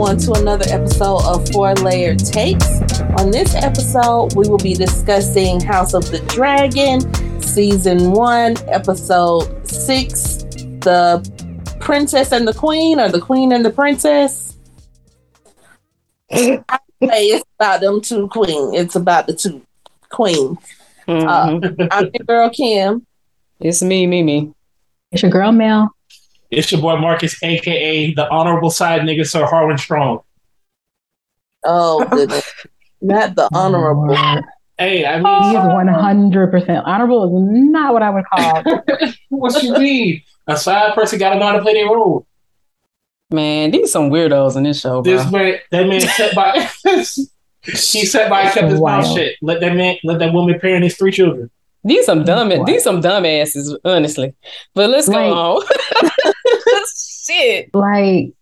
everyone, to another episode of Four Layer Takes. On this episode, we will be discussing House of the Dragon, Season 1, Episode 6, The Princess and the Queen, or The Queen and the Princess. I say it's about them two queens. It's about the two queens. Mhm. Uh, I'm your girl Kim. it's me, me, me. It's your girl Mel. It's your boy Marcus, aka the honorable side nigga, Sir Harwin Strong. Oh goodness, not the honorable. Hey, I He mean, is uh, one hundred percent honorable. Is not what I would call. what you mean? A side person got to know how to play their role. Man, these some weirdos in this show, bro. This man, that man sat by. he sat by kept his mouth Wild. shut. Let that man, let that woman parent his three children. These some dumb, What? these some dumbasses, honestly. But let's Like- go on. Shit. like,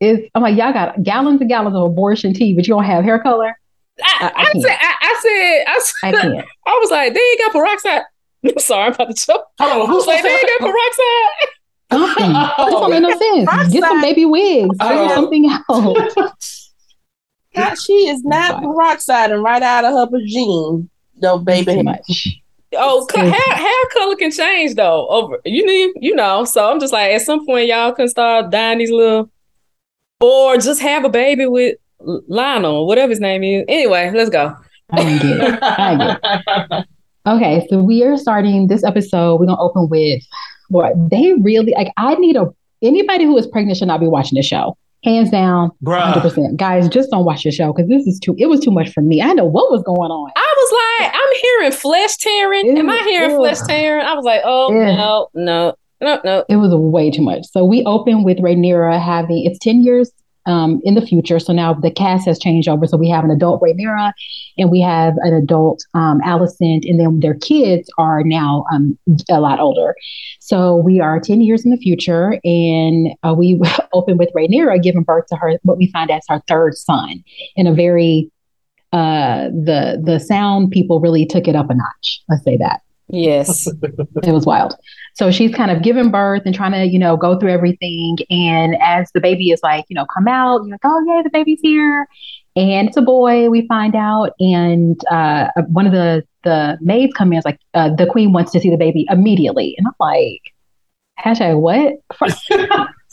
it's I'm like y'all got gallons and gallons of abortion tea, but you don't have hair color. I, I- I I, said, I, I said, I, I can't. I was like, they ain't got peroxide. I'm sorry, I'm about to choke. Hold on, I was who's like, they ain't got peroxide. Something. This Oh, don't make no sense. Get some baby wigs. Figure Oh. something else. Not, she is not Wow. peroxide and right out of her vagine. No, Too baby. much. Oh, co- hair, hair color can change though. Over you need, you know. So I'm just like, at some point, y'all can start dyeing these little, or just have a baby with Lionel, whatever his name is. Anyway, let's go. I get it. I get it. Okay, so we are starting this episode. We're gonna open with what they really like. I need a anybody who is pregnant should not be watching this show. Hands down, hundred percent. Guys, just don't watch the show because this is too. It was too much for me. I know what was going on. I was like, I'm hearing flesh tearing. Am I hearing ugh. flesh tearing? I was like, oh Yeah. no, no, no, no. It was way too much. So we open with Rhaenyra having it's ten years um, in the future. So now the cast has changed over. So we have an adult Rhaenyra, and we have an adult um, Alicent, and then their kids are now um, a lot older. So we are ten years in the future, and uh, we open with Rhaenyra giving birth to her what we find as her third son in a very uh the the sound people really took it up a notch let's say that Yes. it was wild. So she's kind of giving birth and trying to, you know, go through everything. And as the baby is like, you know, come out, you're like, oh, yeah, the baby's here. And it's a boy, we find out. And uh, one of the, the maids come in, is like, uh, the queen wants to see the baby immediately. And I'm like, hashtag what?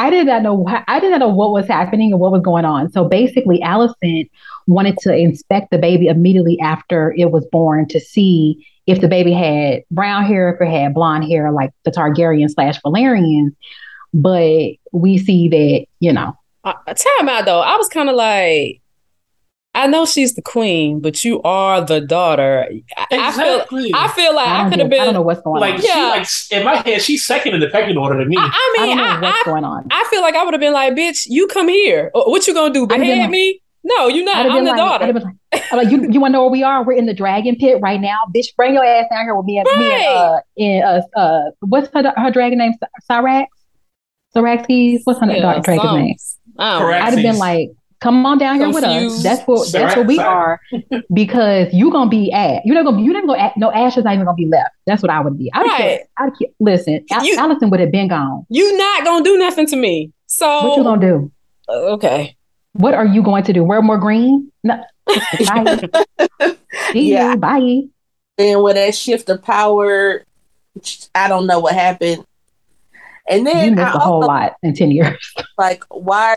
I did not know. I did not know what was happening and what was going on. So basically, Allison wanted to inspect the baby immediately after it was born to see if the baby had brown hair, if it had blonde hair, like the Targaryen slash Velaryons. But we see that, you know, Uh, time out though. I was kind of like, I know she's the queen, but you are the daughter. I, I feel, I feel like I I, could have get- I don't know been. what's going like on. she Yeah. like in my head, she's second in the pecking order to me. I, I I mean, don't know I, what's I, going on. I feel like I would have been like, bitch, you come here. Uh, What you gonna do? I'd Behead like- me? No, you're not. I'd have I'm the like, daughter. been like, I'm like, you, you want to know where we are? We're in the dragon pit right now, bitch. Bring your ass down here with me and me and uh, in uh, uh, what's her, her dragon name? Syrax, Cyraxes. What's her Yeah, dragon some- name? I don't know. Correct. I'd have been like, come on down here with us. That's what that's what we are because you're gonna be at you're not gonna you're not gonna add, no ashes not even gonna be left. That's what I would be. I'd Right. right. I'd keep, listen. You- Allison would have been gone. You not gonna do nothing to me. So What you gonna do? Uh, okay. What are you going to do? Wear more green? No. Bye. See Yeah. you. Bye. Then with that shift of power, I don't know what happened. And then I missed a whole lot in ten years. like, why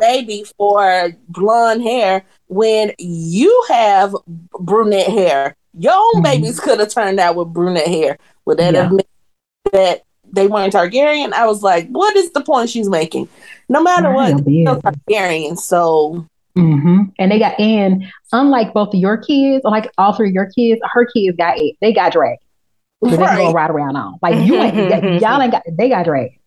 baby for blonde hair when you have brunette hair? Your own Mhm. babies could have turned out with brunette hair. Would that have meant that they weren't Targaryen? I was like, what is the point she's making? No matter Right, what, still Targaryen. So hmm And they got in, unlike both of your kids, like all three of your kids, her kids got it. They got dragons. So they go right. ride around on. Like you ain't y'all ain't got they got dragons.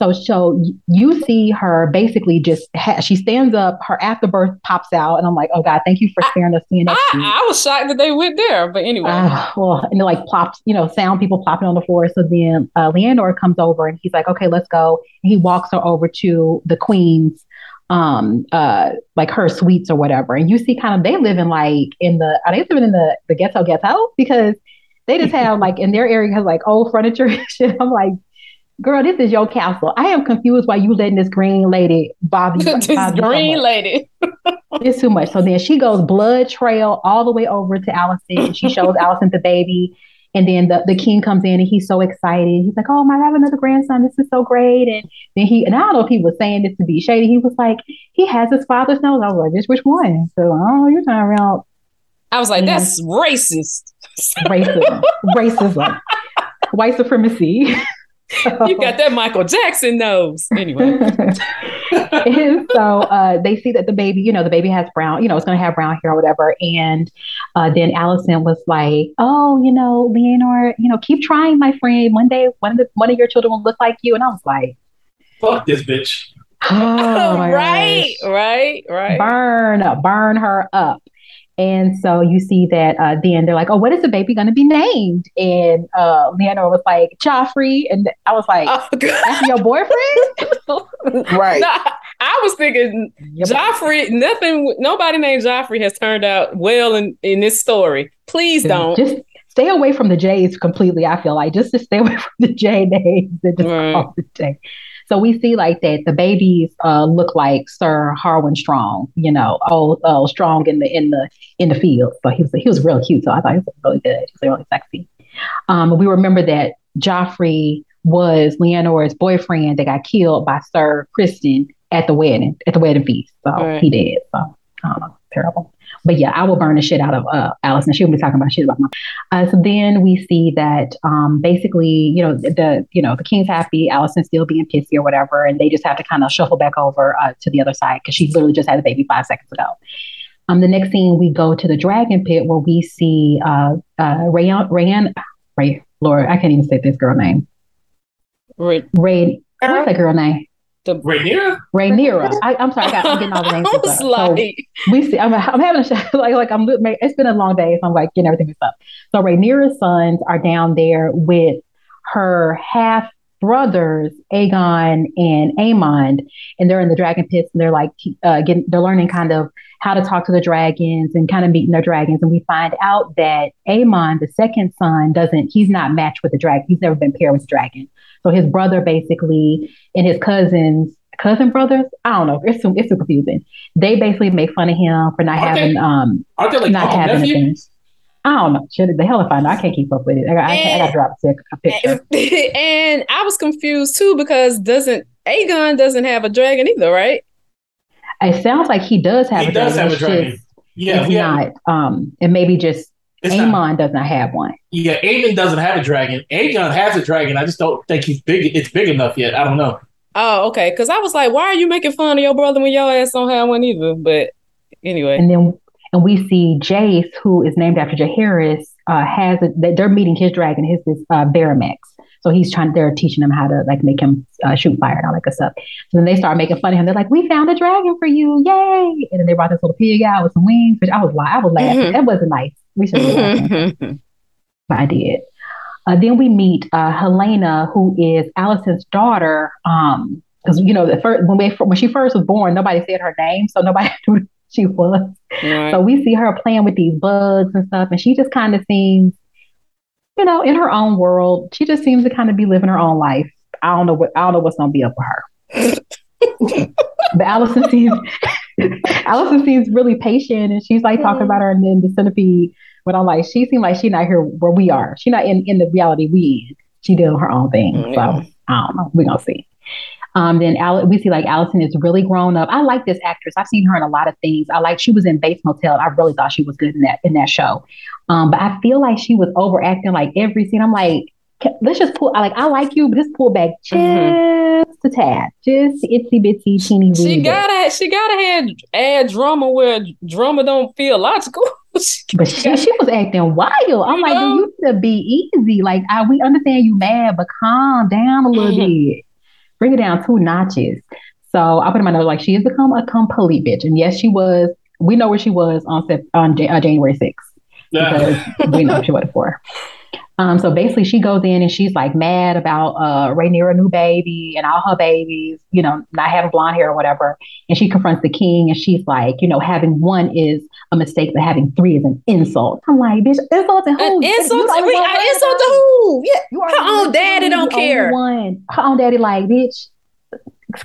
So so you see her basically just ha- she stands up, her afterbirth pops out, and I'm like, oh God, thank you for sparing us seeing that. I. I was shocked that they went there, but anyway. Ah, well, and it like plops, you know, sound people plopping on the floor. So then uh, Leandor comes over and he's like, okay, let's go. And he walks her over to the queen's, um, uh, like her suites or whatever. And you see kind of, they live in like in the, are they living in the, the ghetto ghetto? Because they just have like in their area has like old furniture and shit. I'm like, girl, this is your castle. I am confused why you letting this green lady bother you. this bother you so green lady. It's too much. So then she goes blood trail all the way over to Allison. And she shows Allison the baby. And then the, the king comes in and he's so excited. He's like, Oh, I have another grandson. This is so great. And then he, and I don't know if he was saying this to be shady. He was like, He has his father's nose. I was like, This which one? So, oh, you're talking about I was like, that's racist. racism, racism, white supremacy. you got that Michael Jackson nose. Anyway. and so uh, they see that the baby, you know, the baby has brown, you know, it's going to have brown hair or whatever. And uh, then Allison was like, "Oh, you know, Laenor, you know, keep trying, my friend. One day, one of the, one of your children will look like you." And I was like, Fuck this bitch. "Oh, my right, gosh. right, right. burn, burn her up." And so you see that uh, then they're like, "Oh, what is the baby going to be named?" And uh, Laenor was like, "Joffrey," and I was like, Oh, "That's your boyfriend?" Right. Nah, I was thinking Joffrey, nothing, nobody named Joffrey has turned out well in, in this story. Please don't. Just stay away from the J's completely. I feel like just to stay away from the J names and just Right. call it J. So we see like that the babies uh, look like Sir Harwin Strong, you know, oh, oh, strong in the in the in the field. So he was he was real cute. So I thought he was really good. He was really sexy. Um, we remember that Joffrey was Laenor's boyfriend that got killed by Sir Criston at the wedding at the wedding feast. So Right. he did. So I don't know, terrible. But yeah, I will burn the shit out of uh, Allison. She'll be talking about shit about my. Uh, so then we see that um, basically, you know, the you know the king's happy, Allison's still being pissy or whatever, and they just have to kind of shuffle back over uh, to the other side because she literally just had a baby five seconds ago. Um, the next scene we go to the dragon pit where we see uh, uh, Rayan, Rayan, Ray, Lord, I can't even say this girl name. Right. Ray, what's that girl name? Rhaenyra? Rhaenyra. I, I'm sorry, I got, I'm getting all the names. I mixed was up. So- we see. I'm, I'm having a sh- like like I'm. It's been a long day, so I'm like getting everything mixed up. So Rhaenyra's sons are down there with her half brothers, Aegon and Aemond, and they're in the dragon pits, and they're like uh, getting. They're learning kind of how to talk to the dragons and kind of meeting their dragons. And we find out that Aemond, the second son, doesn't. He's not matched with the dragon. He's never been paired with the dragon. So his brother basically and his cousins. Cousin brothers, I don't know. It's so, it's so confusing they basically make fun of him for not Aren't they- having um Aren't they like not having nephew? things. I don't know. Shit, the hell if I know. I can't keep up with it. I got, I, I got to drop a, a picture. and I was confused too because doesn't Aegon doesn't have a dragon either, right? It sounds like he does have He a does dragon. have a It's dragon. just- Yeah, it's we have, not. Um, and maybe just it's not. Aemond does not have one. Yeah, Aemond doesn't have a dragon. Aegon has a dragon. I just don't think he's big. It's big enough yet. I don't know. Oh, okay. Because I was like, why are you making fun of your brother when your ass don't have one either? But anyway, And then and we see Jace, who is named after Jaehaerys, uh, has a, that they're meeting his dragon. His is uh, Baramax. So he's trying. They're teaching him how to like make him uh, shoot fire and all that good stuff. So then they start making fun of him. They're like, "We found a dragon for you, yay!" And then they brought this little pig out with some wings, which I was like, I was laughing. Mhm. That wasn't nice. We should laughing, but I did. Uh, then we meet uh, Helaena, who is Allison's daughter. Um, because you know, the first when we when she first was born, nobody said her name, so nobody knew who she was. Right. So we see her playing with these bugs and stuff, and she just kind of seems, you know, in her own world. She just seems to kind of be living her own life. I don't know what I don't know what's gonna be up with her. but Allison seems Allison seems really patient, and she's like talking about her and then the centipede. But I'm like, she seems like she's not here where we are. She's not in in the reality we in. She doing her own thing. Mm, yeah. So I don't know. We're gonna see. Um, then Al- we see like Allison is really grown up. I like this actress. I've seen her in a lot of things. I like she was in Bates Motel. I really thought she was good in that in that show. Um, but I feel like she was overacting like every scene. I'm like, let's just pull. I like I like you, but just pull back just Mhm. a tad, just itsy bitsy teeny She weeny. bit. gotta, she gotta have add drama where drama don't feel logical. She But she, she was acting wild. I'm You like, know? you need to be easy. Like, I, we understand you mad, but calm down a little Mhm. bit. Bring it down two notches. So I put in my notes like she has become a complete bitch, and yes, she was. We know where she was on on uh, January 6th Yeah. because we know she wasn't for. Um, so basically, she goes in and she's like mad about uh, new baby and all her babies, you know, not having blonde hair or whatever. And she confronts the king and she's like, you know, having one is a mistake, but having three is an insult. I'm like, bitch, insult to who? An insult, to, an insult to who? Yeah, it. You are Her own daddy don't care. One. Her own daddy, like, bitch,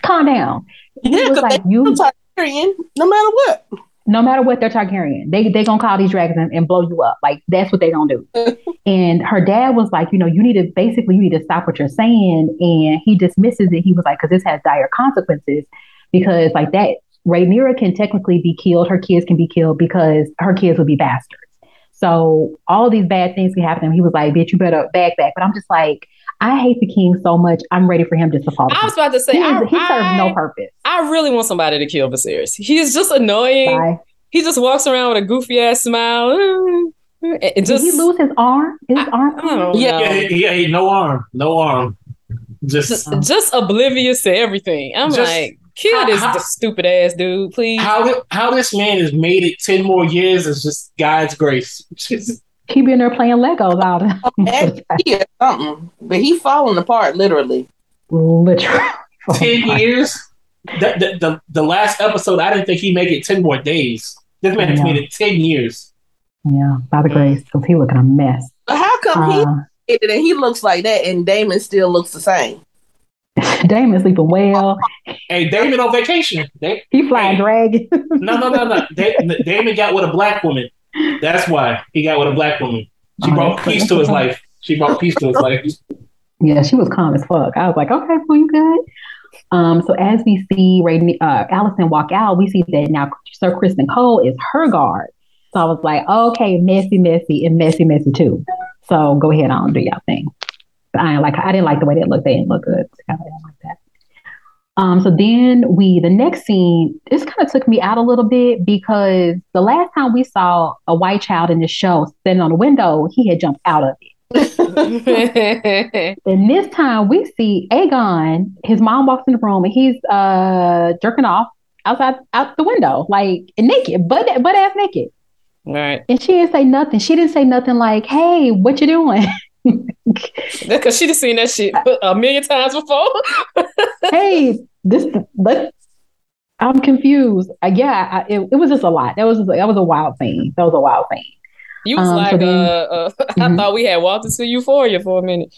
calm down. Yeah, was 'cause like, you, no matter what. No matter what they're Targaryen, they they gonna call these dragons and, and blow you up. Like that's what they gonna do. and her dad was like, you know, you need to basically you need to stop what you're saying, and he dismisses it. He was like, because this has dire consequences, because like that, Rhaenyra can technically be killed. Her kids can be killed because her kids would be bastards. So all these bad things can happen. He was like, bitch, you better back back. But I'm just like, I hate the king so much. I'm ready for him just to fall. I was about to say, he, I, is- he serves I, no purpose. I really want somebody to kill Viserys. He's just annoying. Bye. He just walks around with a goofy ass smile. It Did he lose his arm? Is his arm? I don't Yeah. know. Yeah, yeah, yeah, no arm, no arm. Just just, just oblivious to everything. I'm Just- like, kill how- this how- stupid ass dude, please. how how this man has made it ten more years is just God's grace. Just- He been there playing Legos all And the he is something, but he falling apart literally. literally. ten years. The, the, the, the last episode, I didn't think he'd make it ten more days. This man has made it ten years. Yeah, by the grace, because he looking a mess. But how come he Uh, did it and he looks like that and Daemon still looks the same? Daemon sleeping well. Hey, Daemon on vacation. Da- He flying Hey. dragon. no, no, no, no. Da- Daemon got with a black woman. That's why he got with a black woman. She Oh, brought peace to his life. She brought peace to his life. yeah, she was calm as fuck. I was like, okay, well, you good? Um, so as we see Ray, uh, Allison walk out, we see that now Sir Criston Cole is her guard. So I was like, okay, messy, messy, and messy, messy too. So go ahead on, do y'all thing. But I ain't like I didn't like the way they looked. They didn't look good. I didn't like that. Um, so then we the next scene, this kind of took me out a little bit because the last time we saw a white child in the show sitting on the window, he had jumped out of it. And this time we see Aegon, his mom walks in the room and he's uh jerking off outside out the window, like naked, butt butt ass naked. right. And she didn't say nothing. She didn't say nothing like, hey, what you doing? Because she just seen that shit a million times before. hey, this let I'm confused. Uh, yeah, I, it, it was just a lot. That was just, that was a wild thing. That was a wild thing. You was Um, so like, then- uh, uh, I Mhm. thought we had walked into Euphoria for a minute.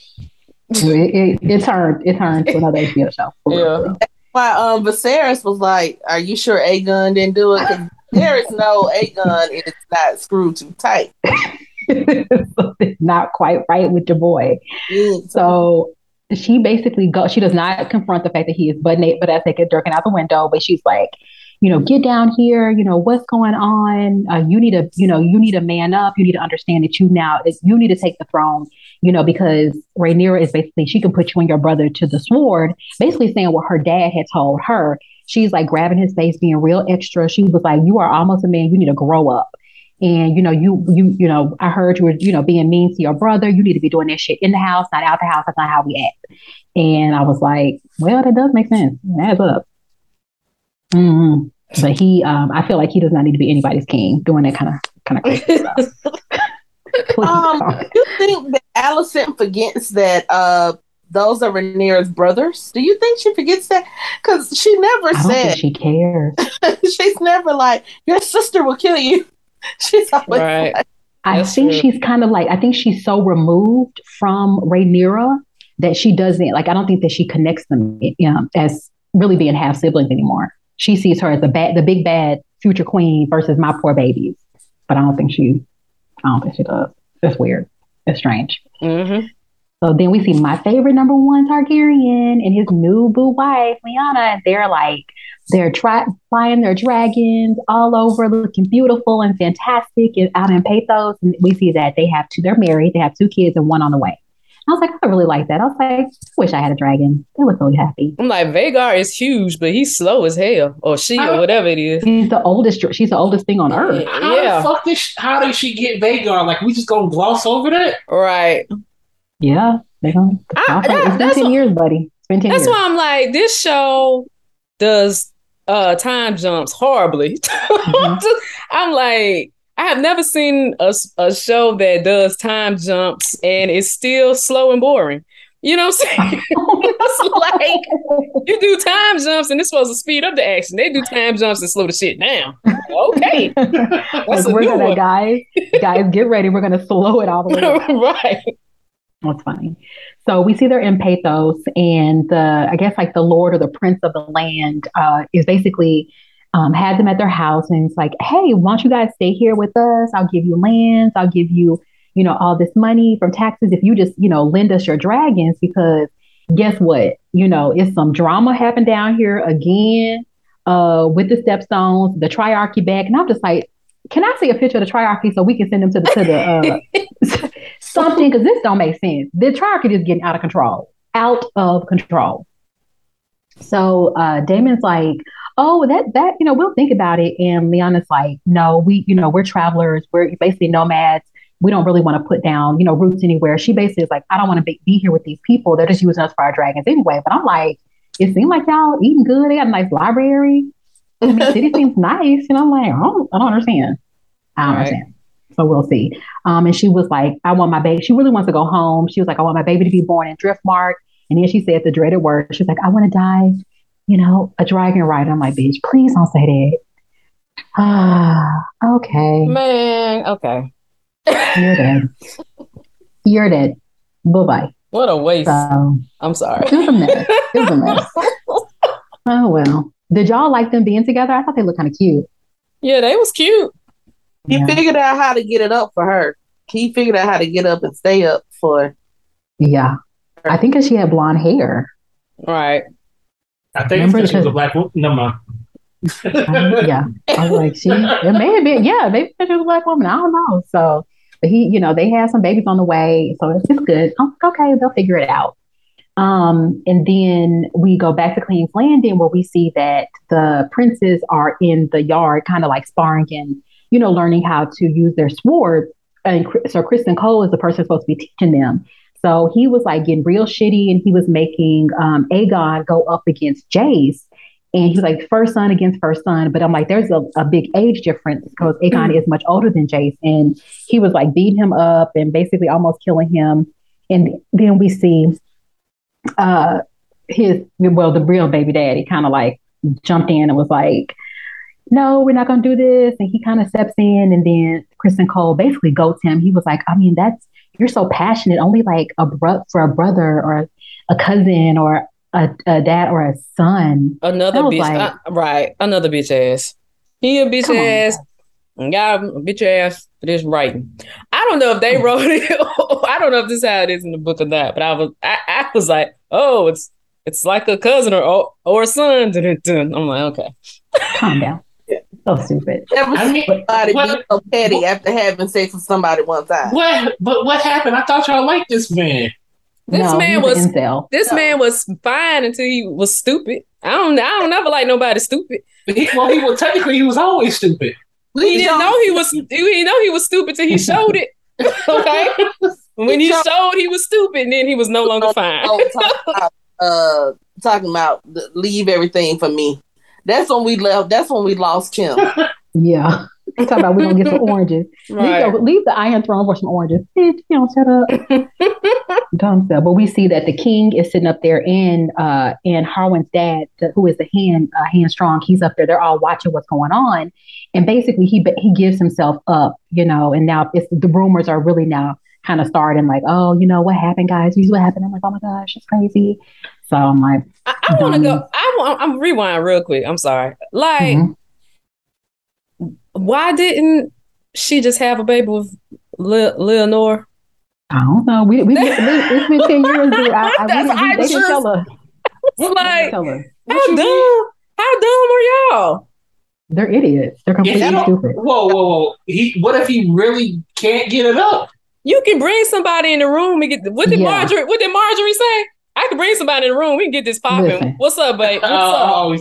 It, it, it turned it turned to another HBO show. for real. Why um Viserys was like, Are you sure Aegon didn't do it? Because there is no Aegon It's not screwed too tight. It's not quite right with your boy. Mm, So she basically goes, She does not confront the fact that he is butt naked, but I think it's jerking out the window. But she's like, you know, get down here. You know what's going on. Uh, you need to, you know, you need to man up. You need to understand that you now that you need to take the throne. You know, because Rhaenyra is basically she can put you and your brother to the sword. Basically saying what her dad had told her. She's like grabbing his face, being real extra. She was like, "You are almost a man. You need to grow up." And you know, you you you know, I heard you were you know being mean to your brother. You need to be doing that shit in the house, not out the house. That's not how we act. And I was like, well, that does make sense. It adds up. hmm But he, um, I feel like he does not need to be anybody's king doing that kind of kind of crazy stuff. Um, don't. you think that Allison forgets that uh those are Rhaenyra's brothers? Do you think she forgets that? Because she never said she cares. she's never like your sister will kill you. She's always Right. like, I That's think true. she's kind of like I think she's so removed from Rhaenyra that she doesn't like. I don't think that she connects them you know, as really being half siblings anymore. She sees her as the bad, the big bad future queen versus my poor babies. But I don't think she, I don't think she does. It's weird. It's strange. hmm So then we see my favorite number one Targaryen and his new boo wife, Lyanna. And they're like, they're tri- flying their dragons all over, looking beautiful and fantastic and out in pathos. And we see that they have two, they're married, they have two kids and one on the way. I was like, I really like that. I was like, I wish I had a dragon. They look really happy. I'm like, Vhagar is huge, but he's slow as hell. Or she, or whatever it is. She's the oldest, she's the oldest thing on earth. How Yeah. the fuck did she, how did she get Vhagar? Like we just gonna gloss over that? Right. Yeah. They don't, I- it's been that's 10 what- years, buddy. It's been 10 That's years. why I'm like, this show does uh time jumps horribly. Mhm. I'm like, I have never seen a, a show that does time jumps and it's still slow and boring. You know what I'm saying? it's like you do time jumps and it's supposed to speed up the action. They do time jumps and slow the shit down. Okay. Like, we're gonna, guys, guys, get ready. We're gonna slow it all the way. Right. That's funny. So we see they're in Pathos, and the I guess like the Lord or the Prince of the land uh, is basically um, had them at their house, and it's like, hey, why don't you guys stay here with us? I'll give you lands. I'll give you, you know, all this money from taxes if you just, you know, lend us your dragons. Because guess what? You know, it's some drama happened down here again uh, with the stepstones, the triarchy back, and I'm just like, can I see a picture of the triarchy so we can send them to the to the uh, something? Because this don't make sense. The triarchy is getting out of control, out of control. So uh, Daemon's like, oh, that that you know, we'll think about it. And Lyanna's like, no, we you know, we're travelers. We're basically nomads. We don't really want to put down you know roots anywhere. She basically is like, I don't want to be, be here with these people. They're just using us for our dragons anyway. But I'm like, it seemed like y'all eating good. They got a nice library. I mean, city seems nice. And I'm like, I don't, I don't understand. I don't right. understand. So we'll see. Um, and she was like, I want my baby. She really wants to go home. She was like, I want my baby to be born in Driftmark. And then she said the dreaded word. She's like, I want to die you know, a dragon rider. I'm like, bitch, please don't say that. Ah, okay. Man, okay. You're dead. You're dead. Bye bye. What a waste. So, I'm sorry. It was a mess. It was a mess. oh well. Did y'all like them being together? I thought they looked kind of cute. Yeah, they was cute. He yeah. figured out how to get it up for her. He figured out how to get up and stay up for. Yeah, I think because she had blonde hair. Right. I think Remember, she was a black woman. No, ma. yeah, I was like, she. It may have been. Yeah, maybe she was a black woman. I don't know. So, but he, you know, they had some babies on the way, so it's just good. I'm like, okay, they'll figure it out. Um, and then we go back to Queen's Landing where we see that the princes are in the yard, kind of like sparring and, you know, learning how to use their swords. And so Criston Cole is the person supposed to be teaching them. So he was like getting real shitty and he was making um, Aegon go up against Jace. And he was like first son against first son. But I'm like, there's a, a big age difference because Aegon mm. is much older than Jace. And he was like beating him up and basically almost killing him. And then we see uh, his, well, the real baby daddy kind of like jumped in and was like, no, we're not going to do this. And he kind of steps in. And then Criston Cole basically goats him. He was like, I mean, that's, you're so passionate. Only like a bro- for a brother or a cousin or a, a dad or a son. Another bitch, like, uh, right? Another bitch ass. He a bitch ass. On, Y'all bitch ass for this writing. I don't know if they wrote it. I don't know if this is how it is in the book or not. But I was, I, I was like, oh, it's it's like a cousin or or a son. I'm like, okay, calm down. So stupid. Never I mean, somebody what, be so petty what, after having sex with somebody one time. What? But what happened? I thought y'all liked this man. This no, man was this no. man was fine until he was stupid. I don't I don't ever like nobody stupid. He, well, he was technically he was always stupid. He didn't know he was he didn't know he was stupid till he showed it. Okay. when he showed he was stupid, then he was no longer fine. talking about, uh, talking about leave everything for me. That's when we left. That's when we lost Kim. yeah. talking about we gonna get some oranges. Right. Leave, the, leave the Iron Throne for some oranges. Bitch, you know, shut up. Dumb stuff. But we see that the king is sitting up there, and uh, and Harwin's dad, who is the hand uh, hand strong, he's up there. They're all watching what's going on, and basically he he gives himself up, you know. And now it's the rumors are really now kind of starting, like, oh, you know, what happened, guys? Here's what happened. I'm like, oh my gosh, it's crazy. So I'm like, I, I want to go. I want. I'm rewind real quick. I'm sorry. Like, mm-hmm. why didn't she just have a baby with Le- Laenor? I don't know. We we it's been ten years. I, I, we, we, they didn't tell her. Like, tell her. how dumb? How dumb are y'all? They're idiots. They're completely stupid. Whoa, whoa, whoa! He, what if he really can't get it up? You can bring somebody in the room and get. What did yeah. Margaery? What did Marjorie say? I can bring somebody in the room. We can get this popping. What's up, babe? What's oh,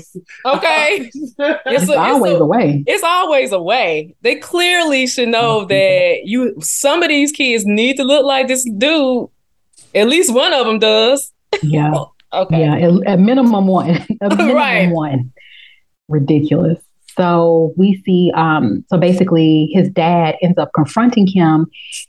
up? Okay. it's, it's always a, a, way. It's always a way. They clearly should know that you some of these kids need to look like this dude. At least one of them does. Yeah. okay. Yeah. At, at minimum one. At minimum right. one. Ridiculous. So we see, um, so basically his dad ends up confronting him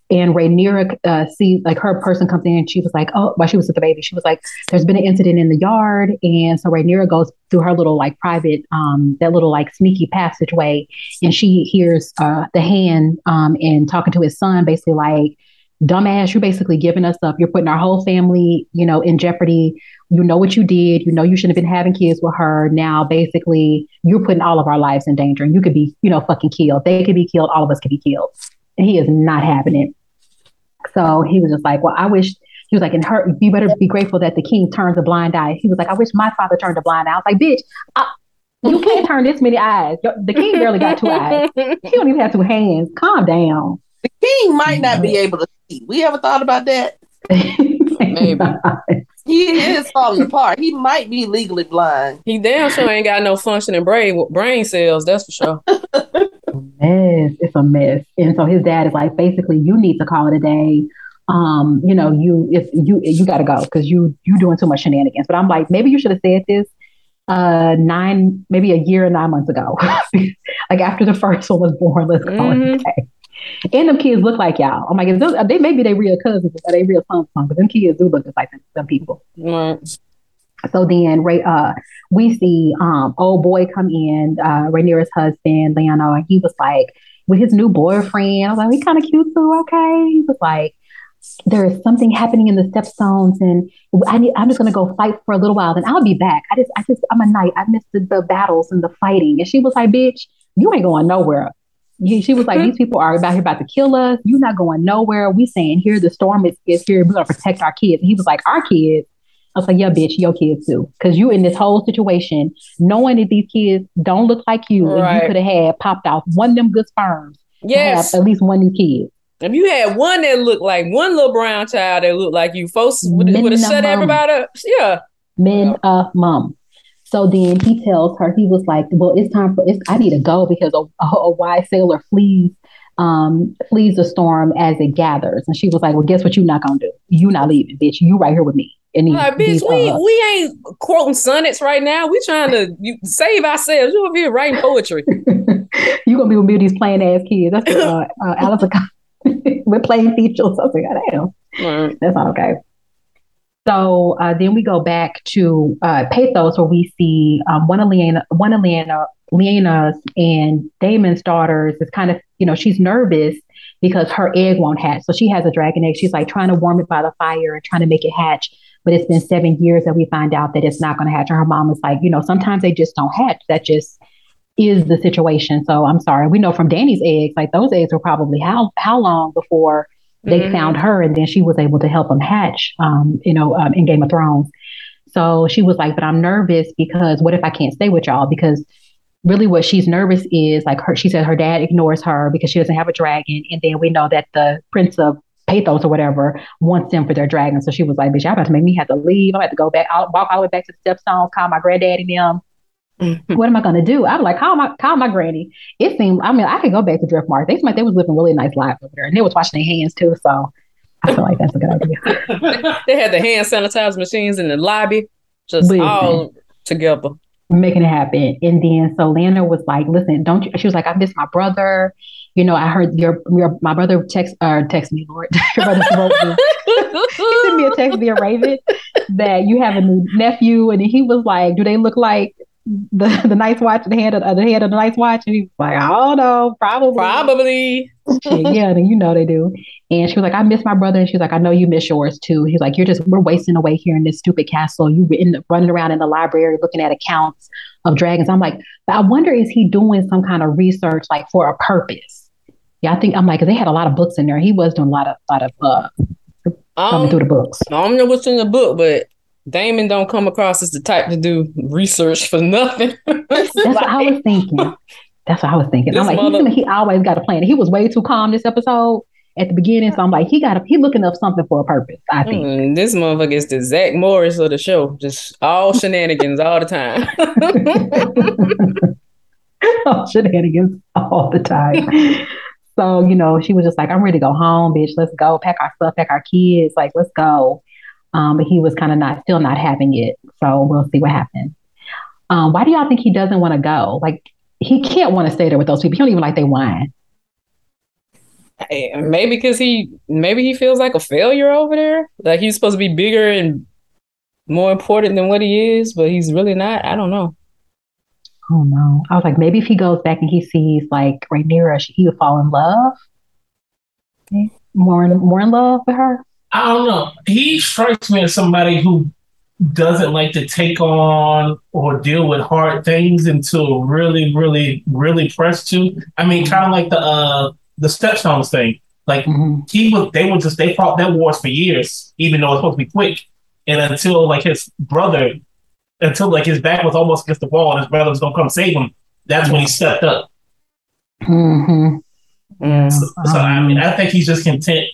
and Rhaenyra uh, sees, like her person comes in and she was like, oh, while she was with the baby, she was like, there's been an incident in the yard. And so Rhaenyra goes through her little like private, um, that little like sneaky passageway and she hears uh, the hand um, and talking to his son, basically like, dumbass, you're basically giving us up. You're putting our whole family, you know, in jeopardy. You know what you did. You know you shouldn't have been having kids with her. Now, basically, you're putting all of our lives in danger, and you could be, you know, fucking killed. They could be killed. All of us could be killed. And he is not having it. So he was just like, well, I wish. He was like, and her, you better be grateful that the king turns a blind eye. He was like, I wish my father turned a blind eye. I was like, bitch, I, you can't turn this many eyes. The king barely got two eyes. He don't even have two hands. Calm down. The king might not be able to see. We ever thought about that? Maybe. He is falling apart. He might be legally blind. He damn sure ain't got no functioning brain brain cells. That's for sure. mess. It's a mess. And so his dad is like, basically, you need to call it a day. Um, you know, you if you you got to go because you you doing too much shenanigans. But I'm like, maybe you should have said this uh nine, maybe a year and nine months ago, like after the first one was born. Let's call Mhm. it a day. And them kids look like y'all. I'm like, is those, they maybe they real cousins, or they real sons, but them kids do look just like them, them people. Right. So then Ray, uh, we see um, old boy come in, uh, Rhaenyra's husband, Laenor, and he was like, with his new boyfriend, I was like, he kind of cute too, okay? He was like, there is something happening in the stepstones, and I need, I'm just gonna go fight for a little while, then I'll be back. I just, I just, I'm a knight. I missed the, the battles and the fighting. And she was like, bitch, you ain't going nowhere. He- She was like, these people are about here about to kill us. You're not going nowhere. We saying here the storm is, is here. We're gonna protect our kids. And he was like, our kids. I was like, yeah, bitch, your kids too. Because you in this whole situation, knowing that these kids don't look like you, and you could have had popped off one of them good sperms Yes. at least one of these kids. If you had one that looked like one little brown child that looked like you, folks would would have shut everybody up. Yeah. Men a mom. So then he tells her, he was like, Well, it's time for it's I need to go because a, a, a wise sailor flees um flees the storm as it gathers. And she was like, Well, guess what you're not gonna do? You not leaving, bitch. You right here with me. And these, Like, bitch, these, we uh, we ain't quoting sonnets right now. We trying to you, save ourselves. You over here writing poetry. you gonna be with me with these plain ass kids. That's what uh, uh, Alice with plain features. I was like, God damn. Right. That's not okay. So uh, then we go back to uh, Pathos, where we see um, one of Leanna, one of Leanna, Leanna's and Daemon's daughters is kind of, you know, she's nervous because her egg won't hatch. So she has a dragon egg. She's like trying to warm it by the fire and trying to make it hatch. But it's been seven years that we find out that it's not going to hatch. And her mom is like, you know, sometimes they just don't hatch. That just is the situation. So I'm sorry. We know from Danny's eggs, like those eggs were probably how how long before they Mhm. found her and then she was able to help them hatch um, you know um, in game of thrones. So she was like but i'm nervous because what if i can't stay with y'all? Because really what she's nervous is like her she said her dad ignores her because she doesn't have a dragon and then we know that the prince of pathos or whatever wants them for their dragon. So she was like bitch y'all about to make me have to leave. I'm about to go back i'll walk all the way back to the stepstones call my granddaddy and them Mm-hmm. what am I gonna do? I'm like, call my call my granny. It seemed I mean, I could go back to Driftmark. They seemed like they was living really nice lives over there. And they was washing their hands too. So I feel like that's a good idea. they had the hand sanitizer machines in the lobby, just Listen. all together. Making it happen. And then so Lana was like, listen, don't you she was like, I miss my brother. You know, I heard your your my brother text or text me, Lord. your brother wrote me. He sent me a text via Raven that you have a new nephew, and he was like, "Do they look like the the nice watch, the head of uh, the head of the nice watch?" And he was like, "I don't know, probably, Probably. Yeah, then you know they do." And she was like, "I miss my brother," and she's like, "I know you miss yours too." He's like, "You're just we're wasting away here in this stupid castle. You in running around in the library looking at accounts of dragons." I'm like, but I wonder is he doing some kind of research like for a purpose? Yeah, I think I'm like they had a lot of books in there. He was doing a lot of lot of uh, thumbing Um, through the books. I don't know what's in the book, but Daemon don't come across as the type to do research for nothing. That's what I was thinking. That's what I was thinking. I'm like, mother- he always got a plan. He was way too calm this episode at the beginning, so I'm like, he got a, he looking up something for a purpose. I think. Mm, this motherfucker is the Zach Morris of the show. Just all shenanigans all the time. all shenanigans all the time. so, you know, she was just like, I'm ready to go home, bitch. Let's go. Pack our stuff, pack our kids. Like, let's go. Um, but he was kind of not, still not having it. So we'll see what happens. Um, why do y'all think he doesn't want to go? Like, he can't want to stay there with those people. He don't even like they wine. Hey, maybe because he maybe he feels like a failure over there. Like he's supposed to be bigger and more important than what he is, but he's really not. I don't know. Oh no. I was like, maybe if he goes back and he sees like Rhaenyra, he would fall in love. Okay. More in, more in love with her. I don't know. He strikes me as somebody who doesn't like to take on or deal with hard things until really, really, really pressed to. I mean, kind of like the uh the stepstones thing. Like Mm-hmm. he was, they were just they fought that wars for years, even though it's supposed to be quick. And until like his brother, until like his back was almost against the wall, and his brother was gonna come save him. That's when he stepped up. Mm-hmm. Yeah. So, so, I mean, I think he's just content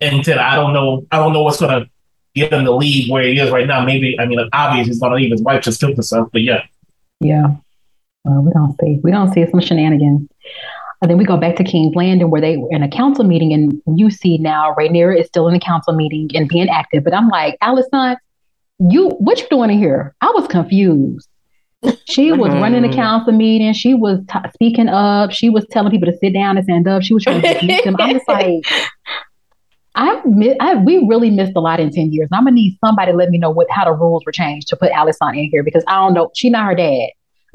until I don't know. I don't know what's gonna get him to leave where he is right now. Maybe I mean, obviously he's gonna leave. His wife just killed herself, but yeah. Yeah. Well, we don't see. We don't see some shenanigans. And then we go back to King's Landing where they were in a council meeting, and you see now Rhaenyra is still in the council meeting and being active. But I'm like, Allison, you what you doing in here? I was confused. She was running the council meeting. She was t- speaking up. She was telling people to sit down and stand up. She was trying to defeat them. I'm just like, I, mi- I we really missed a lot in ten years. I'm gonna need somebody to let me know what how the rules were changed to put Allison in here because I don't know. She not her dad.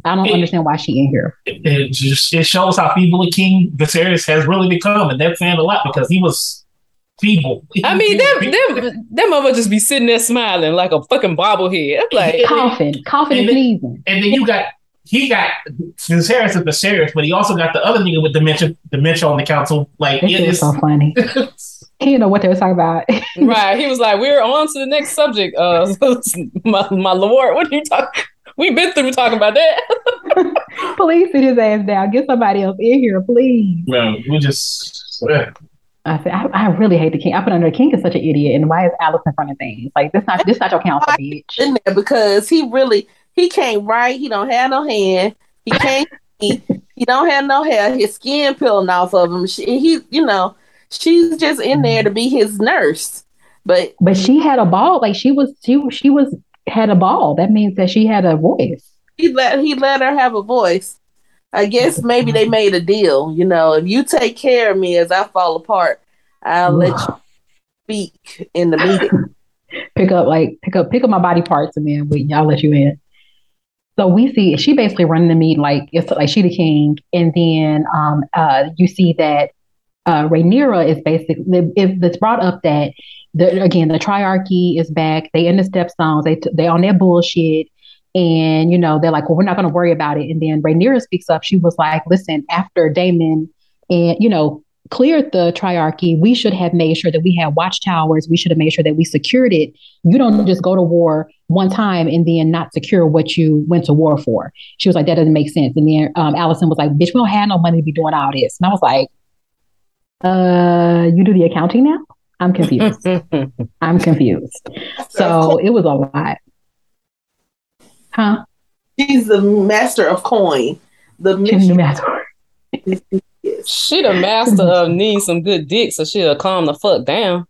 I don't It- understand why she in here. It, it just it shows how feeble a King Viserys has really become, and that's saying a lot because he was feeble. I mean, them them them mother just be sitting there smiling like a fucking bobblehead. I'm like, Coughing, coughing and And then- sneezing. And then you got he got Viserys is Viserys, but he also got the other nigga with dementia dementia on the council. Like This it shit so funny. He didn't know what they were talking about. right? He was like, "We're on to the next subject." Uh, my my lord, what are you talking? We've been through talking about that. please sit his ass down. Get somebody else in here, please. No, we just. I said, I, I really hate the king. I put under the king is such an idiot, and why is Alice in front of things? Like this not this not your council, bitch. in there because he really he can't write. He don't have no hand. He can't. he, he don't have no hair. His skin peeling off of him. She, he, you know, she's just in there to be his nurse. But But she had a ball. Like she was she she was had a ball. That means that she had a voice. he let he let her have a voice. I guess maybe they made a deal. You know, if you take care of me as I fall apart, I'll let you speak in the meeting. pick up like pick up pick up my body parts and then we I'll let you in. So we see she basically running the meet like it's like she the king, and then um uh you see that uh Rhaenyra is basically if it's brought up that the again the triarchy is back, they in the stepstones, they they on their bullshit. And you know they're like, well, we're not going to worry about it. And then Rhaenyra speaks up. She was like, "Listen, after Daemon and you know cleared the triarchy, we should have made sure that we had watchtowers. We should have made sure that we secured it. You don't just go to war one time and then not secure what you went to war for. She was like, that doesn't make sense. And then um, Allison was like, bitch, we don't have no money to be doing all this. And I was like, uh, you do the accounting now? I'm confused. I'm confused. So it was a lot. Huh? She's the master of coin. The She's new math. she the master of needing some good dick, so she'll calm the fuck down.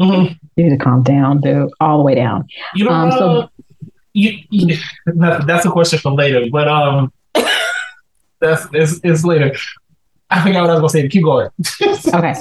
Mhm. You need to calm down, dude. All the way down. You know, Um, so- uh, you, you, that's a question for later, but um, that's it's, it's later. I forgot what I was gonna say. Keep going. Okay.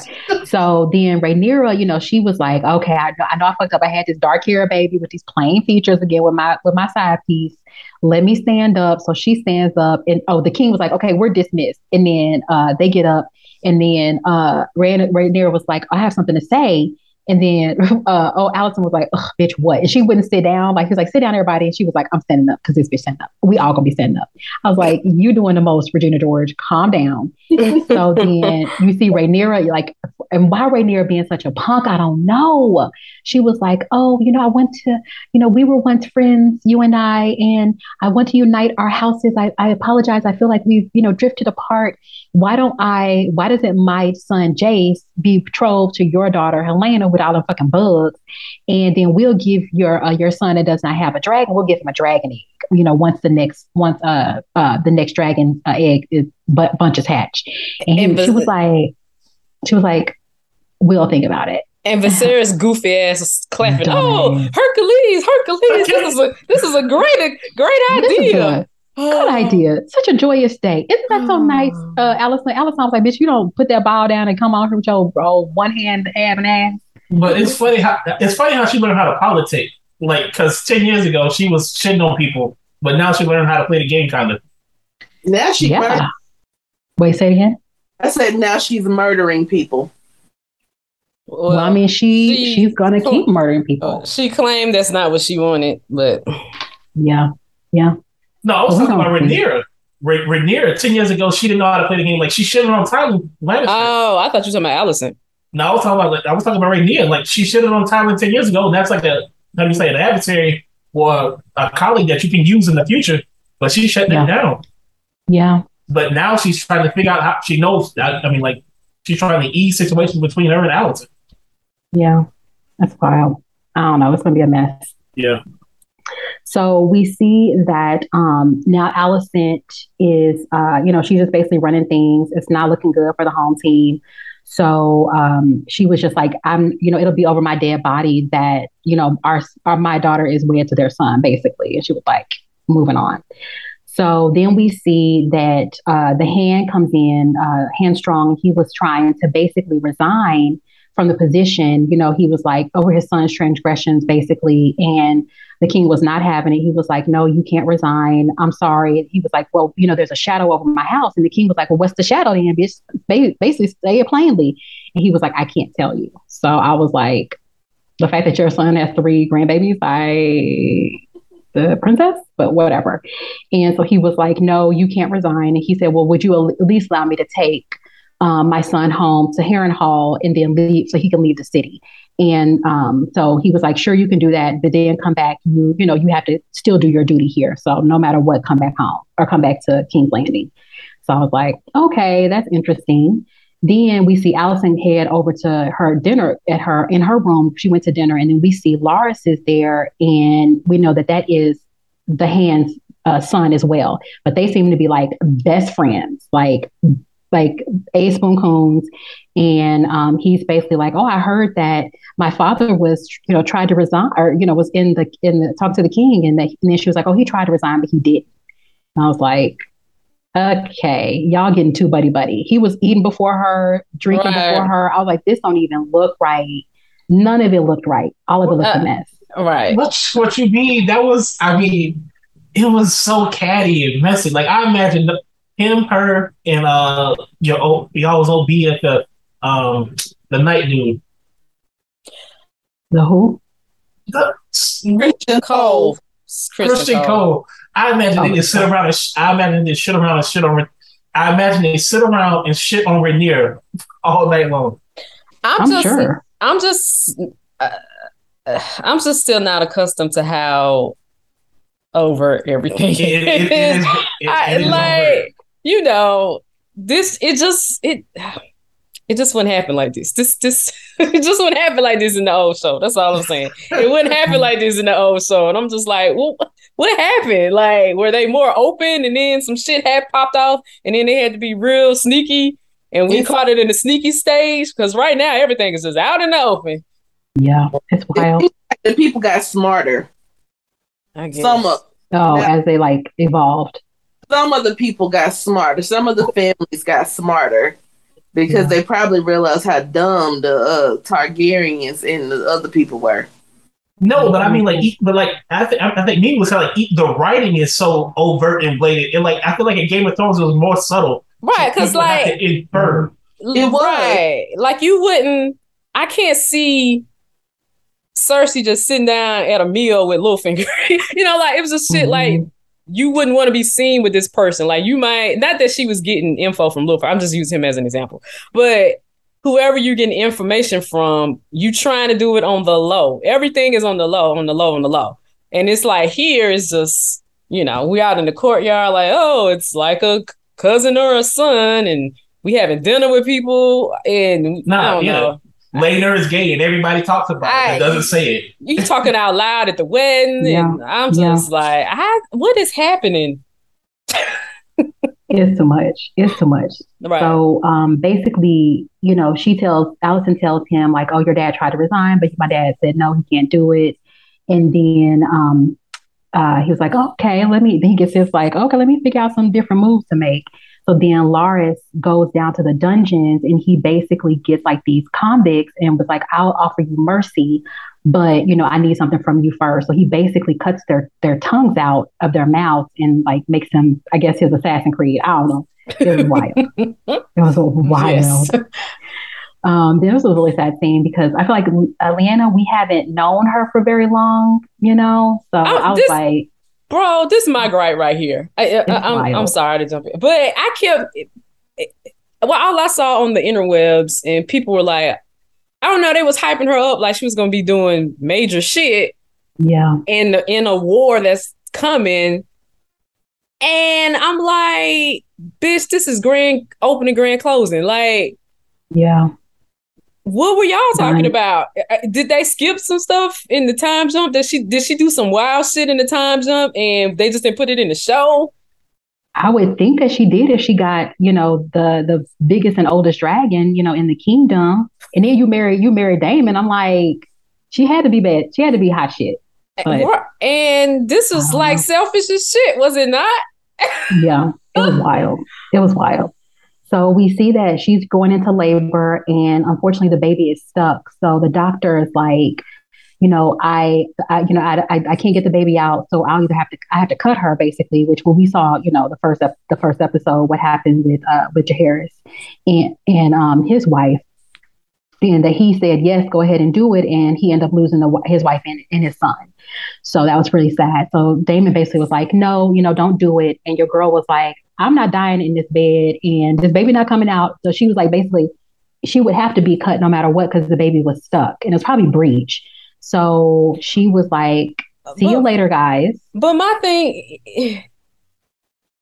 So then Rhaenyra, you know, she was like, okay, I, know- I know I fucked up. I had this dark hair baby with these plain features again with my with my side piece. Let me stand up. So she stands up and oh, the king was like, okay, we're dismissed. And then uh they get up and then uh Rhaen- Rhaenyra was like, I have something to say. And then uh oh Allison was like, Ugh, bitch, what? And she wouldn't sit down. Like he was like, sit down, everybody. And she was like, I'm standing up because this bitch standing up. We all gonna be standing up. I was like, you doing the most, Regina George. Calm down. So then you see Rhaenyra, like, and why Rhaenyra being such a punk, I don't know. She was like, oh, you know, I went to, you know, we were once friends, you and I, and I want to unite our houses. I, I apologize. I feel like we've, you know, drifted apart. Why don't I, why doesn't my son Jace be betrothed to your daughter Helaena with all the fucking bugs? And then we'll give your uh, your son that does not have a dragon, we'll give him a dragon egg. You know, once the next once uh uh the next dragon uh, egg is but bunch is hatched. And, he, And she was like, she was like, we'll think about it. And Viserys goofy ass was clapping. Oh, Hercules, Hercules! This is a this is a great great idea. Good idea. Such a joyous day. Isn't that so nice, uh, Allison? Allison was like, bitch, you don't put that ball down and come on here with your oh, one hand having ass. But it's funny how it's funny how she learned how to politic. Like, because ten years ago she was shitting on people, but now she learned how to play the game, kind of. Now she Yeah. mur- Wait, say it again. I said now she's murdering people. Well, I mean, she, she- she's gonna keep murdering people. uh, she claimed that's not what she wanted, but Yeah, yeah. No, I was Oh, we talking about don't. Rhaenyra. Rhaenyra, ten years ago, she didn't know how to play the game. Like she shitted on Tyler Lannister. oh, I thought you were talking about Allison. No, I was talking about like I was talking about Rhaenyra. Like she shitted on Tyler ten years ago, and that's like a how do you say an adversary or a colleague that you can use in the future. But she shut Yeah. that down. Yeah. But now she's trying to figure out how she knows. I, I mean, like she's trying to ease situations between her and Alicent. Yeah. That's wild. I don't know. It's gonna be a mess. Yeah. So we see that um, now Alicent is, uh, you know, she's just basically running things. It's not looking good for the home team. So um, she was just like, I'm, you know, it'll be over my dead body that, you know, our, our my daughter is wed to their son, basically. And she was like, moving on. So then we see that uh, the hand comes in, uh, Handstrong. He was trying to basically resign from the position. You know, he was like over his son's transgressions, basically, and the king was not having it. He was like, "No, you can't resign. I'm sorry." He was like, "Well, you know, there's a shadow over my house," and the king was like, "Well, what's the shadow?" then, bitch? Basically, say it plainly. And he was like, "I can't tell you." So I was like, "The fact that your son has three grandbabies, I." The princess, but whatever. And so he was like, No, you can't resign. And he said, Well, would you at least allow me to take um, my son home to Harrenhal and then leave so he can leave the city? And um, so he was like, Sure, you can do that, but then come back. You, you know, you have to still do your duty here. So no matter what, come back home or come back to King's Landing. So I was like, Okay, that's interesting. Then we see Alicent head over to her dinner at her in her room. She went to dinner, and then we see Larys is there, and we know that that is the hand's uh, son as well. But they seem to be like best friends, like like a spoon coons. And um, he's basically like, "Oh, I heard that my father was, you know, tried to resign, or you know, was in the in the talk to the king, and, that, and then she was like, "Oh, he tried to resign, but he didn't." And I was like, "Okay, y'all getting too buddy buddy." He was eating before her, drinking Right. before her. I was like, "This don't even look right." None of it looked right. All of it looked Uh, a mess. Right. What what you mean? That was I mean, it was so catty and messy. Like I imagined him, her, and uh your o- y'all's OB at the um the night dude. The who? The, Criston Cole. Cole. Criston Cole. I imagine they Oh, just sit around and sh- I imagine they shit around and shit on. Re- I imagine they sit around and shit on Rhaenyra all night long. I'm, I'm just, sure. I'm just, uh, I'm just still not accustomed to how over everything It, it, it, it is. It, I, it is over. like you know this it just it it just wouldn't happen like this this this it just wouldn't happen like this in the old show that's all i'm saying it wouldn't happen like this in the old show and i'm just like well what happened like were they more open and then some shit had popped off and then they had to be real sneaky and we It's- caught it in the sneaky stage because right now everything is just out in the open Yeah, it's wild. The people got smarter. I guess. Some of Oh, Yeah. as they like evolved. Some of the people got smarter. Some of the families got smarter because Yeah. they probably realized how dumb the uh, Targaryens and the other people were. No, but I mean, like, e- but like, I think I think me was kind of like e- the writing is so overt and blatant. And like, I feel like in Game of Thrones it was more subtle. right because People have like infer. It was. Right. Like you wouldn't I can't see Cersei just sitting down at a meal with Littlefinger. you know, like it was just shit like Mhm. You wouldn't want to be seen with this person. Like you might not that she was getting info from Littlefinger. I'm just using him as an example. But whoever you're getting information from, you trying to do it on the low. Everything is on the low, on the low, on the low. And it's like here is just, you know, we out in the courtyard, like, oh, it's like a cousin or a son, and we having dinner with people, and Nah, I don't yeah. know. Laenor is gay, and everybody talks about it. I- It doesn't say it. You talking out loud at the wedding, and I'm Yeah. just like, I, what is happening? It's too much. It's too much. Right. So um, basically, you know, she tells Alicent tells him like, "Oh, your dad tried to resign, but my dad said no, he can't do it." And then um, uh, he was like, okay, let me, then he gets his like, okay, let me figure out some different moves to make. So then Larys goes down to the dungeons and he basically gets like these convicts and was like, I'll offer you mercy, but you know, I need something from you first. So he basically cuts their their tongues out of their mouths and like makes them, I guess, his Assassin Creed. I don't know. It was wild. it was wild. Yes. Um, this was a really sad scene because I feel like uh, we haven't known her for very long, you know. So I, I was this, like, bro, this is my gripe right here. I, am sorry to jump in, but I kept. Well, all I saw on the interwebs, and people were like, I don't know, they was hyping her up like she was gonna be doing major shit. Yeah. In in a war that's coming. And I'm like, bitch, this is grand opening, grand closing. Like, yeah. What were y'all talking about? Uh, uh, did they skip some stuff in the time jump? Did she did she do some wild shit in the time jump and they just didn't put it in the show? I would think that she did if she got, you know, the the biggest and oldest dragon, you know, in the kingdom. And then you marry you marry Daemon. I'm like, she had to be bad. She had to be hot shit. But, and this was like know. selfish as shit, was it not? yeah, it was wild. It was wild. So we see that she's going into labor, and unfortunately, the baby is stuck. So the doctor is like, you know, I, I you know, I, I, I, can't get the baby out, so I'll either have to, I have to cut her basically. Which when we saw, you know, the first, ep- the first episode, what happened with, uh, with Jaehaerys and and um his wife, and that he said yes, go ahead and do it, and he ended up losing the, his wife and, and his son. So that was really sad. So Daemon basically was like, no, you know, don't do it. And your girl was like, I'm not dying in this bed and this baby not coming out. So she was like, basically, she would have to be cut no matter what because the baby was stuck and it was probably breech. So she was like, see but, you later, guys. But my thing,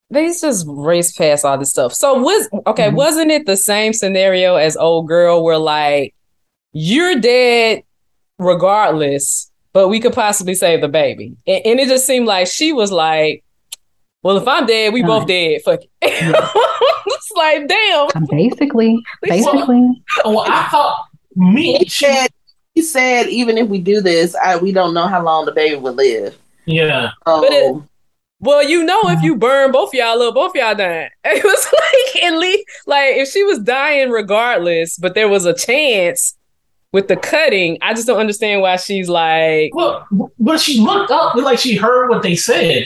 they just race past all this stuff. So was okay, mm-hmm. wasn't it the same scenario as old girl where like you're dead regardless, but we could possibly save the baby. And, and it just seemed like she was like, well, if I'm dead, we both dead. Fuck it. Yeah. it's like, damn. Basically, basically. Well, I thought me. He said, he said, even if we do this, I, we don't know how long the baby will live. Yeah. but it, well, you know, if you burn both y'all up, both y'all dying. It was like at least like if she was dying regardless, but there was a chance with the cutting. I just don't understand why she's like. Well, but she looked up like she heard what they said.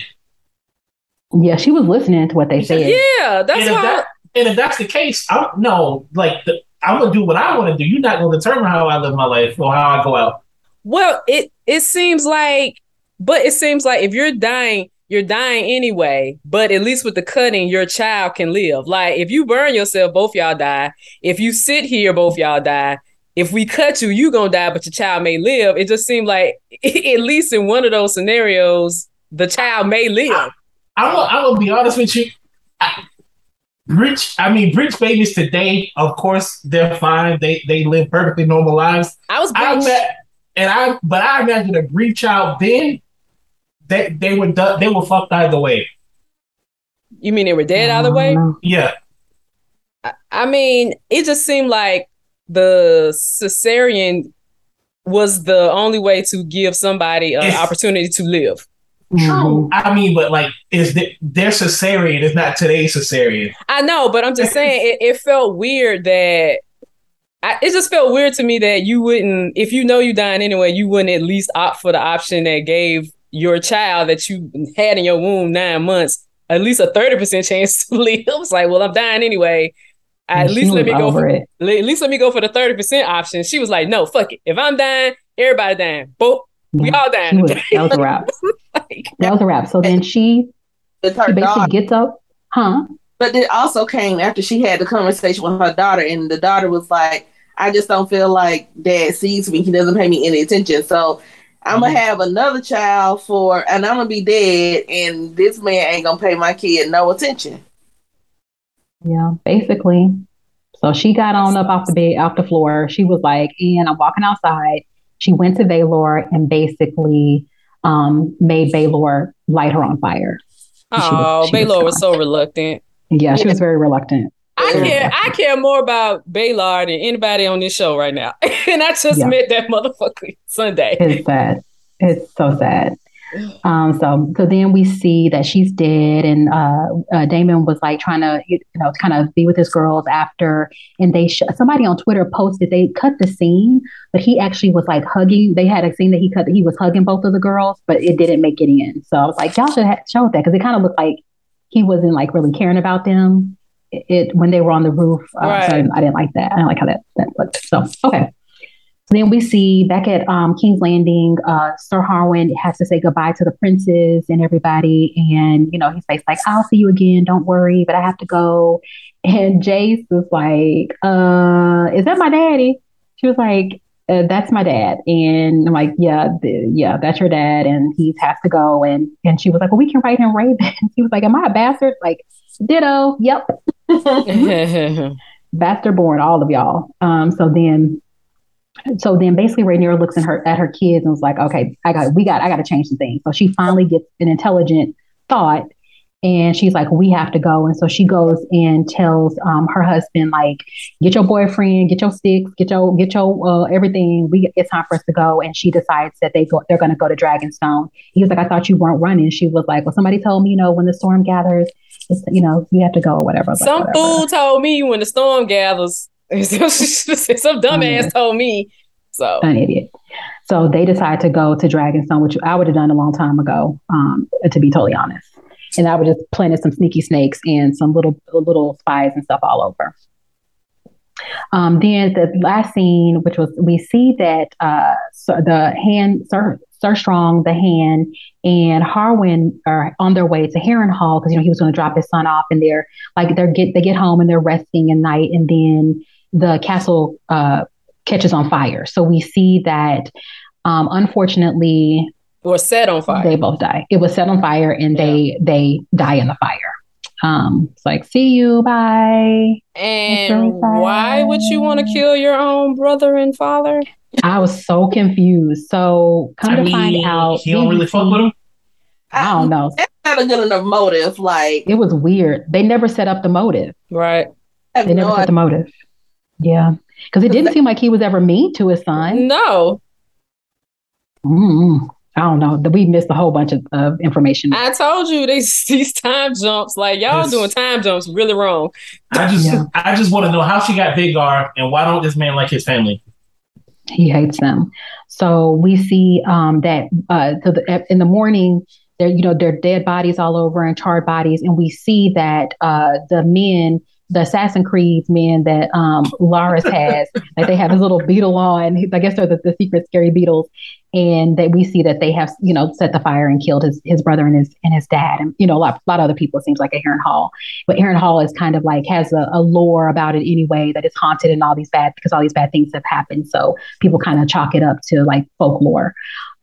Yeah, she was listening to what they said. Yeah, that's and why. If that, and if that's the case, I no, like the, I'm gonna do what I want to do. You're not gonna determine how I live my life or how I go out. Well, it it seems like, but it seems like if you're dying, you're dying anyway. But at least with the cutting, your child can live. Like if you burn yourself, both y'all die. If you sit here, both y'all die. If we cut you, you gonna die, but your child may live. It just seemed like at least in one of those scenarios, the child may live. I'm gonna, I'm gonna be honest with you. I, rich, I mean, rich babies today, of course, they're fine. They they live perfectly normal lives. I was I met, and I, but I imagine a breech child then, they they were they were fucked either way. You mean they were dead either way? Mm-hmm. Yeah. I, I mean, it just seemed like the cesarean was the only way to give somebody an opportunity to live. True. Mm-hmm. I mean, but like, is the, their cesarean is not today's cesarean. I know, but I'm just saying it, it felt weird that I, it just felt weird to me that you wouldn't, if you know you're dying anyway, you wouldn't at least opt for the option that gave your child that you had in your womb nine months at least a 30% chance to live. It was like, well, I'm dying anyway. At least let me go for it. At least let me go for the 30% option. She was like, no, fuck it. If I'm dying, everybody dying. Both we all dying. Was, that was a wrap. Like, that was a wrap. So then she, she basically daughter. gets up, huh? But it also came after she had the conversation with her daughter, and the daughter was like, I just don't feel like dad sees me. He doesn't pay me any attention. So I'm gonna mm-hmm. have another child for, and I'm gonna be dead, and this man ain't gonna pay my kid no attention. Yeah, basically. So she got on up off the bed, off the floor. She was like, and I'm walking outside she went to Vhagar and basically um, made Vhagar light her on fire. Oh, Baelor was, was so reluctant. Yeah, she was very reluctant. I care. I care more about Vhagar than anybody on this show right now, and I just yeah. met that motherfucker Sunday. It's sad. It's so sad. Um, so so then we see that she's dead, and uh, uh, Daemon was like trying to you know kind of be with his girls after, and they sh- somebody on Twitter posted they cut the scene, but he actually was like hugging. They had a scene that he cut. He was hugging both of the girls, but it didn't make it in. So I was like, y'all should have showed that because it kind of looked like he wasn't like really caring about them. It, it when they were on the roof. Uh, Right. so I, didn't, I didn't like that. I didn't like how that that looked. So okay. Then we see back at um, King's Landing, uh, Sir Harwin has to say goodbye to the princes and everybody. And, you know, he's basically like, I'll see you again. Don't worry, but I have to go. And Jace was like, uh, is that my daddy? She was like, uh, that's my dad. And I'm like, yeah, the, yeah, that's your dad. And he has to go. And, and she was like, well, we can write him Raven. he was like, am I a bastard? Like, ditto. Yep. Bastard born, all of y'all. Um, so then so then basically Rhaenyra looks at her at her kids and was like, okay, I got we got I gotta change some things. So she finally gets an intelligent thought and she's like, we have to go. And so she goes and tells um, her husband, like, get your boyfriend, get your sticks, get your get your uh, everything. We it's time for us to go. And she decides that they go they're gonna go to Dragonstone. He was like, I thought you weren't running. She was like, Well, somebody told me, you know, when the storm gathers, it's you know, you have to go or whatever. Was like, Some "Whatever." fool told me when the storm gathers. Some dumbass told me. So an idiot. So they decide to go to Dragonstone, which I would have done a long time ago, um, to be totally honest. And I would just planted some sneaky snakes and some little little spies and stuff all over. Um, then the last scene, which was we see that uh, so the hand Sir, Sir Strong, the hand, and Harwin are on their way to Harrenhal because you know he was going to drop his son off, and they're like they're get they get home and they're resting at night, and then the castle uh, catches on fire. So we see that, um, unfortunately, or set on fire. they both die. It was set on fire, and they they die in the fire. Um, it's like, see you, bye. and It's why would you want to kill your own brother and father? I was so confused. So come I to mean, find out, he don't really fuck with him. I don't know. That's not a good enough motive. Like, It was weird. They never set up the motive. Right. They never no set the motive. Yeah, because it didn't seem like he was ever mean to his son. No, Mm-mm. I don't know. We missed a whole bunch of, of information. I told you these these time jumps, like y'all Yes. doing time jumps really wrong. I just, Yeah. I just want to know how she got Big R and why don't this man like his family? he hates them. So we see um, that uh, so the, in the morning, there you know there are dead bodies all over and charred bodies, and we see that uh, the men, the Assassin Creed's men that um, Larys has, like they have his little beetle on. I guess they're the, the secret scary beetles, and that we see that they have you know set the fire and killed his his brother and his and his dad, and you know a lot, a lot of other people. It seems like at Harrenhal, but Harrenhal is kind of like has a, a lore about it anyway that it's haunted and all these bad because all these bad things have happened. So people kind of chalk it up to like folklore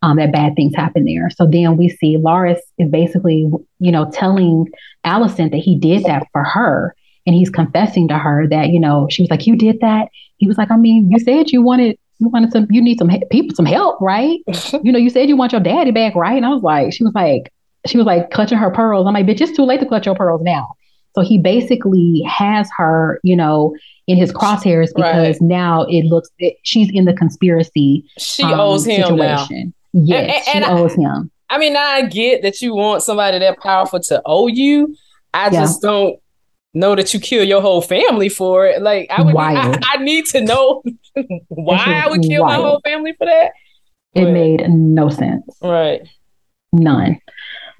um, that bad things happen there. So then we see Larys is basically, you know, telling Alicent that he did that for her. And he's confessing to her that, you know, she was like, you did that. He was like, I mean, you said you wanted, you wanted some, you need some people, some help, right? you know, you said you want your daddy back, right? And I was like, she was like, she was like clutching her pearls. I'm like, bitch, it's too late to clutch your pearls now. So he basically has her, you know, in his crosshairs because Right. now it looks it, she's in the conspiracy She um, owes him now. Yes, And- she and I- owes him. I mean, I get that you want somebody that powerful to owe you. I Yeah. just don't know that you kill your whole family for it. Like I would, I, I need to know why I would kill my whole family for that. It But- made no sense, Right. none.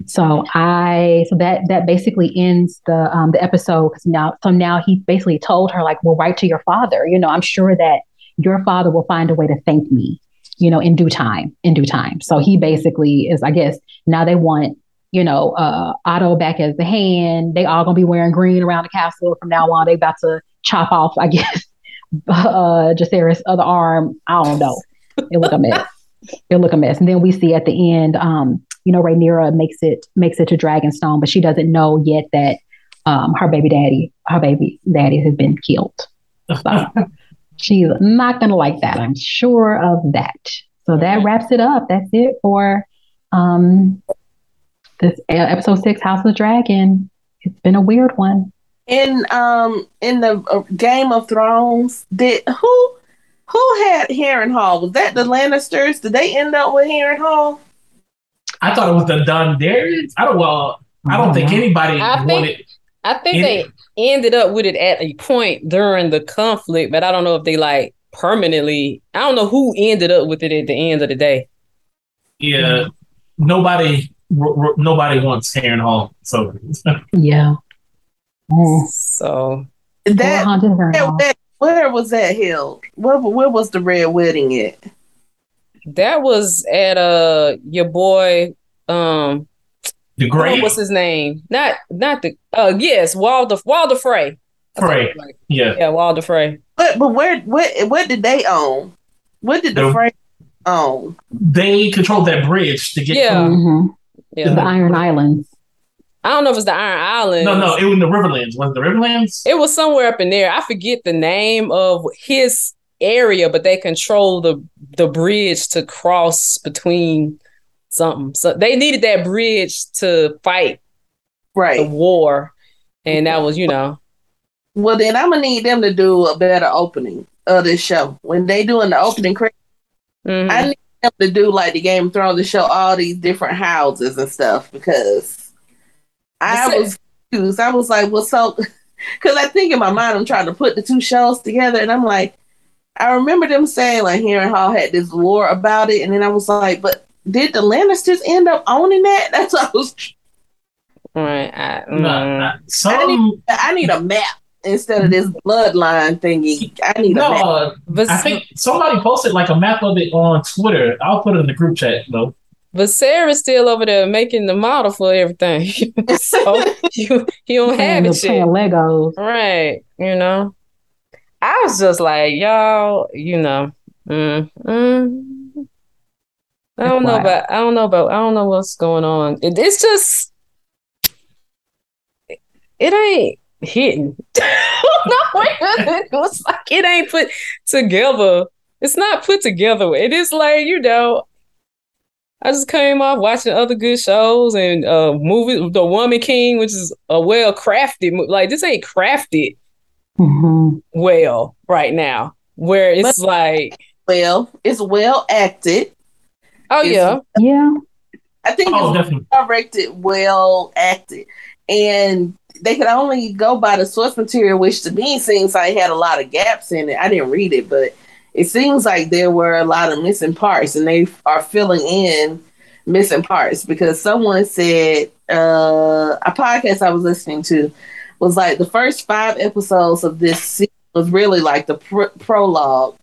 So I, so that that basically ends the um the episode because now, so now he basically told her like, well, write to your father. You know, I'm sure that your father will find a way to thank me. You know, in due time, in due time. So he basically is, I guess, now they want you know, uh, Otto back as the hand. They all gonna be wearing green around the castle from now on. They about to chop off, I guess, uh, Jaceres' other arm. I don't know. It look a mess. It look a mess. And then we see at the end, um, you know, Rhaenyra makes it makes it to Dragonstone, but she doesn't know yet that um, her baby daddy, her baby daddy, has been killed. So she's not gonna like that. I'm sure of that. So that wraps it up. That's it for um, this uh, episode six, House of the Dragon. It's been a weird one. in um in the uh, Game of Thrones, did who who had Harrenhal? Was that the Lannisters? Did they end up with Harrenhal? I thought it was the Dondarrions. I don't well, I don't think anybody I think- wanted. I think It- they ended up with it at a point during the conflict, but I don't know if they like permanently. I don't know who ended up with it at the end of the day. Yeah, nobody, r- r- nobody wants Harrenhal. So Yeah. Mm. So That, haunted Harren that, that- where was that held? Where, where was the red wedding at? that was at uh your boy um the what great was his name? Not not the uh yes, Walder Walder Frey. Frey. Yeah, Yeah, Walder Frey. But but where what what did they own? What did the The- Frank own? they controlled that bridge to get. Yeah. Mhm. Yeah. The Iron Islands. I don't know if it's the Iron Islands. No, no, it was in the Riverlands. Was it the Riverlands? It was somewhere up in there. I forget the name of his area, but they control the the bridge to cross between something. So they needed that bridge to fight the Right. war, and that was you know Well then I'm gonna need them to do a better opening of this show. When they doing the opening credits, mhm. I need them to do like the Game of Thrones to show all these different houses and stuff because I The was confused. I was like, well, so because I think in my mind I'm trying to put the two shows together, and I'm like, I remember them saying like Harrenhal had this lore about it, and then I was like, but did the Lannisters end up owning that? That's what I was. right. I, No, mm. no, some I need a map instead of this bloodline thingy. I need a map. no. But I think somebody posted like a map of it on Twitter. I'll put it in the group chat though. but Sarah's still over there making the model for everything, so you you don't have Playing, it playing yet. Legos. Right. You know, I was just like, y'all, you know, mm, mm, I don't know Wow. about, I don't know about, I don't know what's going on. It, it's just, it ain't hitting. no, it was like it ain't put together. It's not put together. It is like you know. I just came off watching other good shows and uh movies. The Woman King, which is a well crafted. movie. Like this ain't crafted Mhm. well right now. Where it's like, Well, it's well acted. oh It's- yeah, Yeah. I think Oh, it's definitely. directed, well acted, and they could only go by the source material, which to me seems like it had a lot of gaps in it. I didn't read it, but it seems like there were a lot of missing parts, and they are filling in missing parts because someone said uh, a podcast I was listening to was like the first five episodes of this season was really like the pr- prologue.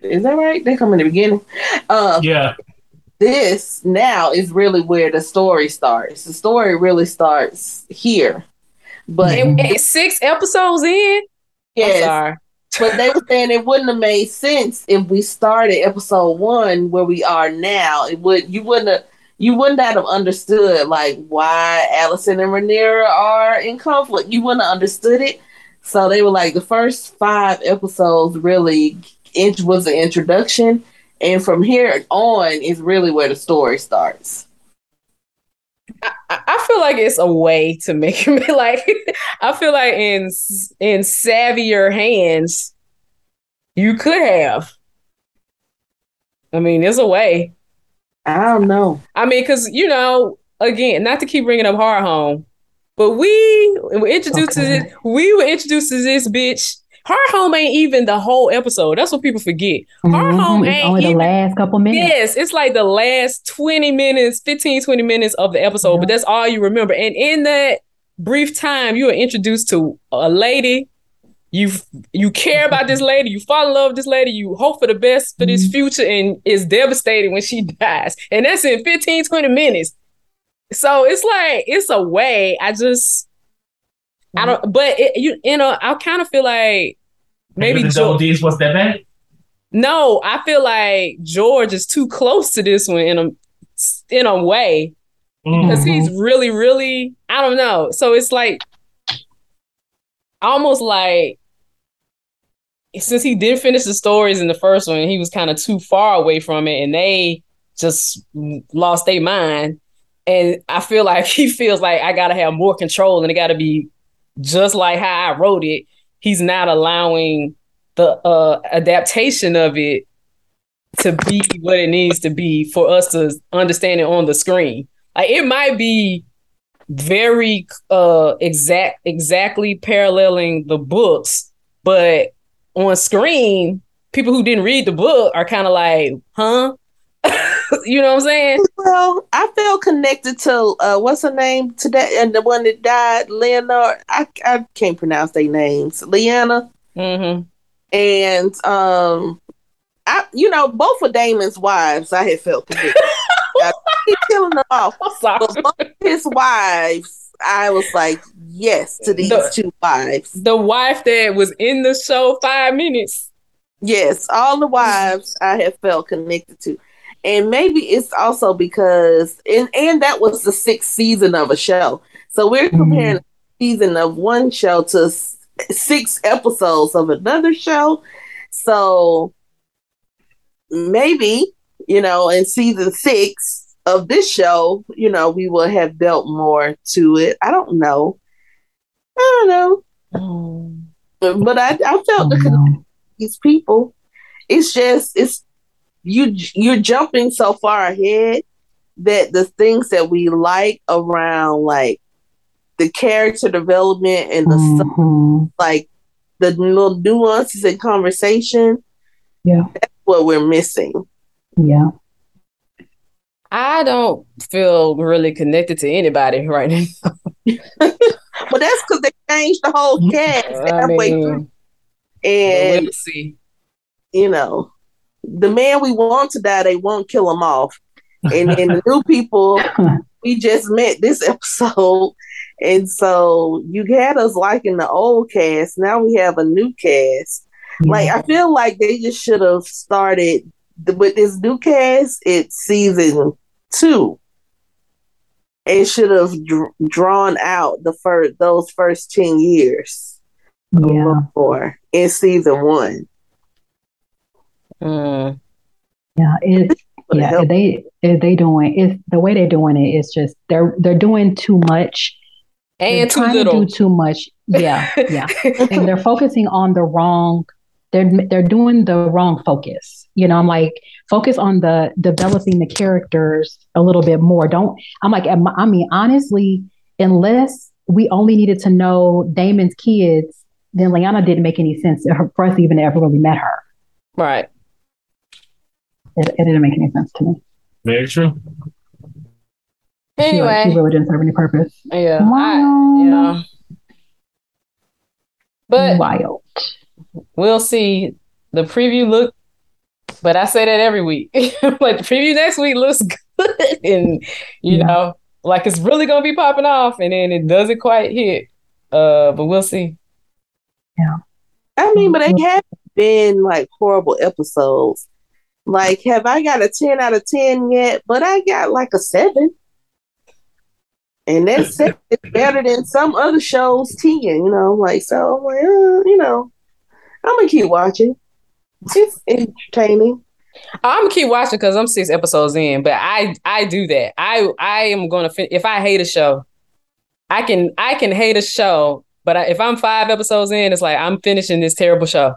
Is that right? They come in the beginning. Uh, Yeah, this now is really where the story starts. The story really starts here. But mm-hmm. And- and six episodes in. I'm yes, sorry. but they were saying it wouldn't have made sense if we started episode one where we are now. It would you wouldn't have you wouldn't have understood like why Alicent and Rhaenyra are in conflict. You wouldn't have understood it. So they were like the first five episodes really int- was the introduction, and from here on is really where the story starts. I, I feel like it's a way to make me like. I feel like in in savvier hands, you could have. I mean, there's a way. I don't know. I mean, because you know, again, not to keep bringing up Hardhome, but we were introduced to this. We were introduced to this bitch. Hard Home ain't even the whole episode. That's what people forget. Her Home Mhm. It's ain't only the last couple minutes. Yes, it's like the last 20 minutes, 15, 20 minutes of the episode, but that's all you remember. And in that brief time, you are introduced to a lady. You you care about this lady, you fall in love with this lady, you hope for the best for this Mhm. future, and it's devastating when she dies. And that's in 15, 20 minutes. So it's like it's a way. I just I don't but it, you you know, I kind of feel like maybe the double D's was that bad. no, I feel like George is too close to this one in a in a way because Mhm. he's really, really I don't know. So it's like almost like since he didn't finish the stories in the first one, he was kind of too far away from it, and they just lost their mind. And I feel like he feels like I gotta have more control, and it gotta be just like how I wrote it. He's not allowing the uh, adaptation of it to be what it needs to be for us to understand it on the screen. Like it might be very uh exact exactly paralleling the books, but on screen, people who didn't read the book are kind of like, huh? you know what I'm saying? Well, I felt connected to uh, what's her name today, and the one that died, Leonard. I I can't pronounce their names, Leanna. Mm-hmm. And um, I you know both of Daemon's wives, I had felt connected. Killing them off, but both of his wives, I was like, yes to these The- two wives. The wife that was in the show five minutes. Yes, all the wives I have felt connected to. And maybe it's also because and and that was the sixth season of a show. So we're Mhm. comparing a season of one show to s- six episodes of another show. So maybe, you know, in season six of this show, you know, we will have dealt more to it. I don't know. I don't know. But I, I felt the Um, these people. It's just it's you you're jumping so far ahead that the things that we like around like the character development and the stuff mhm. like the little nuances in conversation. Yeah. That's what we're missing. Yeah. I don't feel really connected to anybody right now. But that's because they changed the whole cast I halfway through. mean, And we'll see. you know, the man we want to die, they won't kill him off. And then the new people we just met this episode. And so you had us liking the old cast. Now we have a new cast. Like I feel like they just should have started th- with this new cast. It's season two. It should have dr- drawn out the first those first ten years yeah. more in season one. Mm. Yeah. It's Would yeah. help. If they if they doing it's the way they're doing it is just they're they're doing too much. They're And too trying little. to do too much. Yeah. Yeah. and they're focusing on the wrong they're they're doing the wrong focus you know i'm like focus on the developing the characters a little bit more don't i'm like i mean honestly unless we only needed to know Daemon's kids then leanna didn't make any sense for us to even ever really met her right. It, it didn't make any sense to me Very true. She, like, Anyway, she really didn't serve any purpose yeah. I, yeah. But wild we'll see. The preview look, but I say that every week. like the preview next week looks good, and you Yeah. know, like it's really gonna be popping off, and then it doesn't quite hit. Uh, but we'll see. Yeah. I mean, but they have been like horrible episodes. Like, have I got a 10 out of 10 yet? But I got like a 7. And that's seven is better than some other shows 10, you know? Like, so I'm like, uh, you know, I'm going to keep watching. It's entertaining. I'm gonna keep watching because I'm six episodes in, but I I do that. I I am gonna fin- if I hate a show, I can I can hate a show, but I, if I'm five episodes in, it's like I'm finishing this terrible show.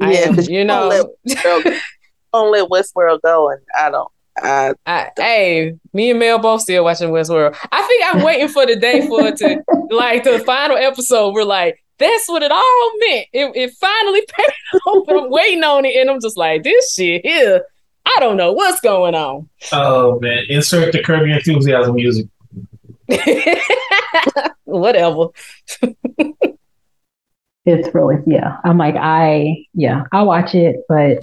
Yeah, am, you know. don't let Westworld go, and I don't. I, I, hey, me and Mel both still watching Westworld. I think I'm waiting for the day for it to like the final episode. We're like, that's what it all meant. It, it finally paid off. I'm waiting on it, and I'm just like, this shit here. I don't know what's going on. Oh man, insert the Curb Your Enthusiasm music. Whatever. it's really yeah i'm like i yeah i watch it but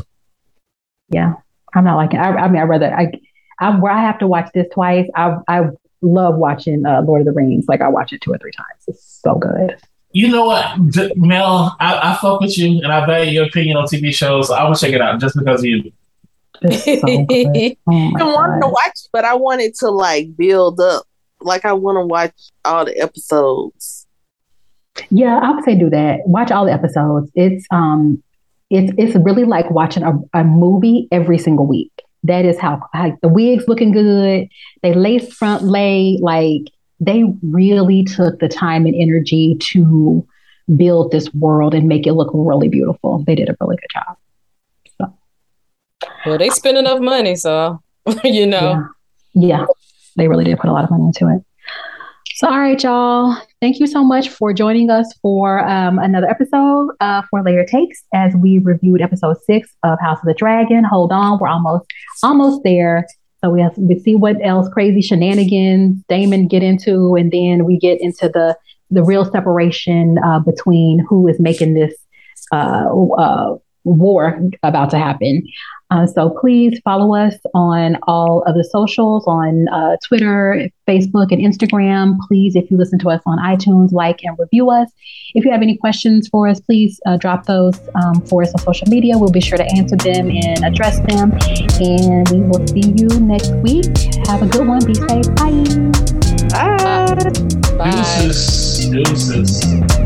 yeah i'm not like I, I mean i rather i i where i have to watch this twice i i love watching uh, lord of the rings like i watch it two or three times it's so good You know what, D- Mel? I, I fuck with you, and I value your opinion on TV shows. So I will check it out just because of you. it's so oh I wanted to watch, it, but I wanted to like build up. Like, I want to watch all the episodes. yeah i would say do that watch all the episodes it's um it's it's really like watching a, a movie every single week that is how like the wigs looking good they lace front lay like they really took the time and energy to build this world and make it look really beautiful they did a really good job so Well, they spend enough money, so you know. Yeah. yeah, they really did put a lot of money into it. So, all right, y'all. Thank you so much for joining us for um, another episode uh, for Layer Takes as we reviewed episode six of House of the Dragon. Hold on, we're almost almost there. So we have to see what else crazy shenanigans Daemon get into, and then we get into the the real separation uh, between who is making this uh, uh war about to happen. Uh, so please follow us on all of the socials on uh, Twitter, Facebook, and Instagram. Please, if you listen to us on iTunes, like and review us. If you have any questions for us, please uh, drop those um, for us on social media. We'll be sure to answer them and address them. And we will see you next week. Have a good one. Be safe. Bye. Bye. Bye. Deuces. Deuces.